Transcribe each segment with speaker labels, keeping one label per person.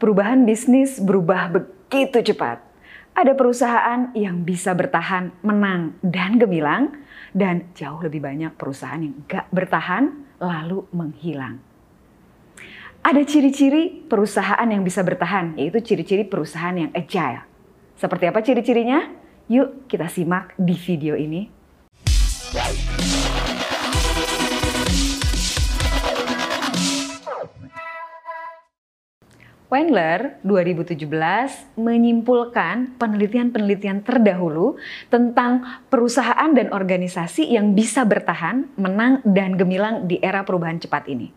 Speaker 1: Perubahan bisnis berubah begitu cepat. Ada perusahaan yang bisa bertahan, menang, dan gemilang, dan jauh lebih banyak perusahaan yang gak bertahan lalu menghilang. Ada ciri-ciri perusahaan yang bisa bertahan, yaitu ciri-ciri perusahaan yang agile. Seperti apa ciri-cirinya? Yuk kita simak di video ini. Wendler 2017 menyimpulkan penelitian-penelitian terdahulu tentang perusahaan dan organisasi yang bisa bertahan, menang, dan gemilang di era perubahan cepat ini.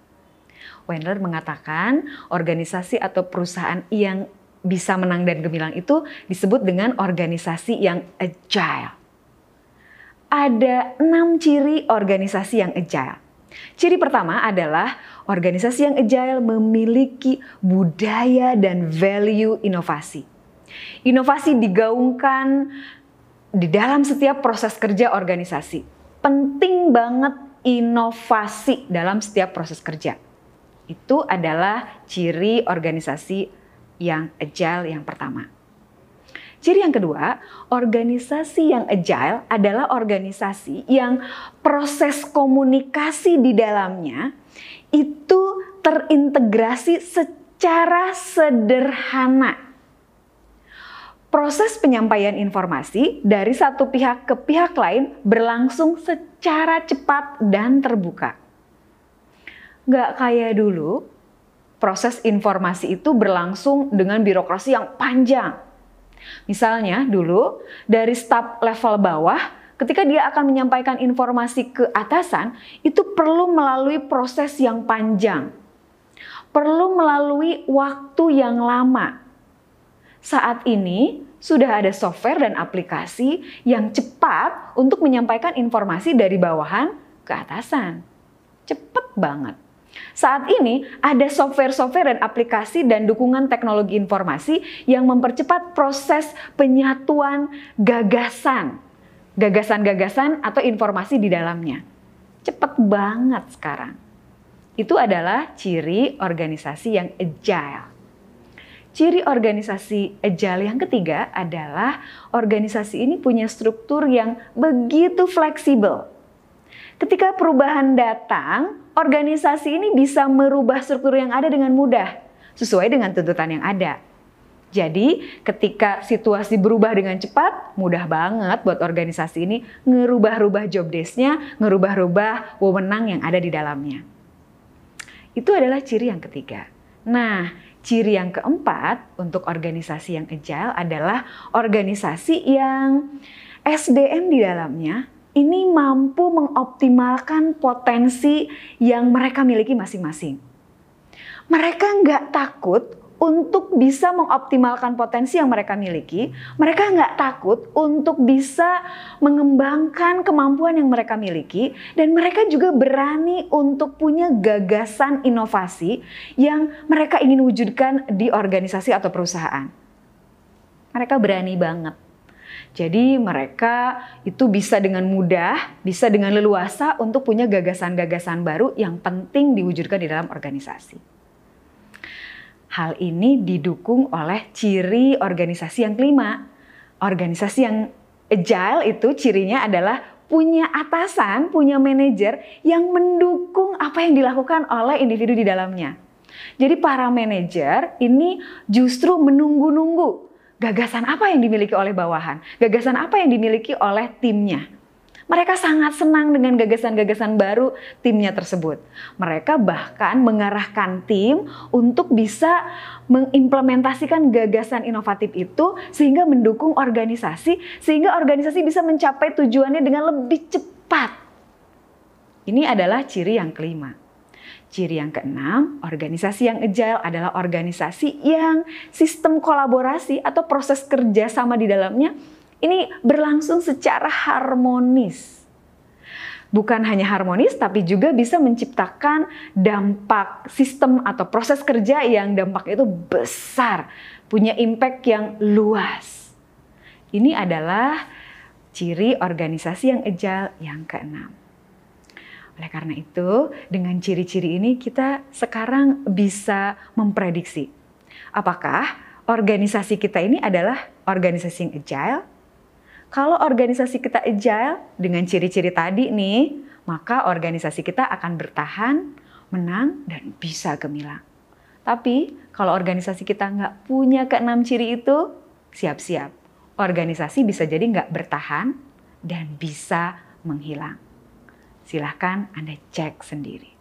Speaker 1: Wendler mengatakan organisasi atau perusahaan yang bisa menang dan gemilang itu disebut dengan organisasi yang agile. Ada enam ciri organisasi yang agile. Ciri pertama adalah organisasi yang agile memiliki budaya dan value inovasi. Inovasi digaungkan di dalam setiap proses kerja organisasi. Penting banget inovasi dalam setiap proses kerja. Itu adalah ciri organisasi yang agile yang pertama. Ciri yang kedua, organisasi yang agile adalah organisasi yang proses komunikasi di dalamnya itu terintegrasi secara sederhana. Proses penyampaian informasi dari satu pihak ke pihak lain berlangsung secara cepat dan terbuka. Nggak kayak dulu, proses informasi itu berlangsung dengan birokrasi yang panjang Misalnya dulu dari staf level bawah ketika dia akan menyampaikan informasi ke atasan itu perlu melalui proses yang panjang. Perlu melalui waktu yang lama. Saat ini sudah ada software dan aplikasi yang cepat untuk menyampaikan informasi dari bawahan ke atasan. Cepet banget. Saat ini ada software-software dan aplikasi dan dukungan teknologi informasi yang mempercepat proses penyatuan gagasan. Gagasan-gagasan atau informasi di dalamnya. Cepet banget sekarang. Itu adalah ciri organisasi yang agile. Ciri organisasi agile yang ketiga adalah organisasi ini punya struktur yang begitu fleksibel. Ketika perubahan datang, organisasi ini bisa merubah struktur yang ada dengan mudah, sesuai dengan tuntutan yang ada. Jadi, ketika situasi berubah dengan cepat, mudah banget buat organisasi ini ngerubah-rubah job desk-nya, ngerubah-rubah wewenang yang ada di dalamnya. Itu adalah ciri yang ketiga. Nah, ciri yang keempat untuk organisasi yang agile adalah organisasi yang SDM di dalamnya ini mampu mengoptimalkan potensi yang mereka miliki masing-masing. Mereka nggak takut untuk bisa mengoptimalkan potensi yang mereka miliki. Mereka nggak takut untuk bisa mengembangkan kemampuan yang mereka miliki. Dan mereka juga berani untuk punya gagasan inovasi yang mereka ingin wujudkan di organisasi atau perusahaan. Mereka berani banget jadi mereka itu bisa dengan mudah, bisa dengan leluasa untuk punya gagasan-gagasan baru yang penting diwujudkan di dalam organisasi. Hal ini didukung oleh ciri organisasi yang kelima. Organisasi yang agile itu cirinya adalah punya atasan, punya manajer yang mendukung apa yang dilakukan oleh individu di dalamnya. Jadi para manajer ini justru menunggu-nunggu gagasan apa yang dimiliki oleh bawahan, gagasan apa yang dimiliki oleh timnya. Mereka sangat senang dengan gagasan-gagasan baru timnya tersebut. Mereka bahkan mengarahkan tim untuk bisa mengimplementasikan gagasan inovatif itu sehingga mendukung organisasi, sehingga organisasi bisa mencapai tujuannya dengan lebih cepat. Ini adalah ciri yang kelima. Ciri yang keenam, organisasi yang agile adalah organisasi yang sistem kolaborasi atau proses kerja sama di dalamnya ini berlangsung secara harmonis. Bukan hanya harmonis, tapi juga bisa menciptakan dampak sistem atau proses kerja yang dampak itu besar, punya impact yang luas. Ini adalah ciri organisasi yang agile yang keenam. Oleh karena itu, dengan ciri-ciri ini kita sekarang bisa memprediksi Apakah organisasi kita ini adalah organisasi yang agile? Kalau organisasi kita agile dengan ciri-ciri tadi nih, maka organisasi kita akan bertahan, menang, dan bisa gemilang. Tapi kalau organisasi kita nggak punya keenam ciri itu, siap-siap. Organisasi bisa jadi nggak bertahan dan bisa menghilang. Silahkan Anda cek sendiri.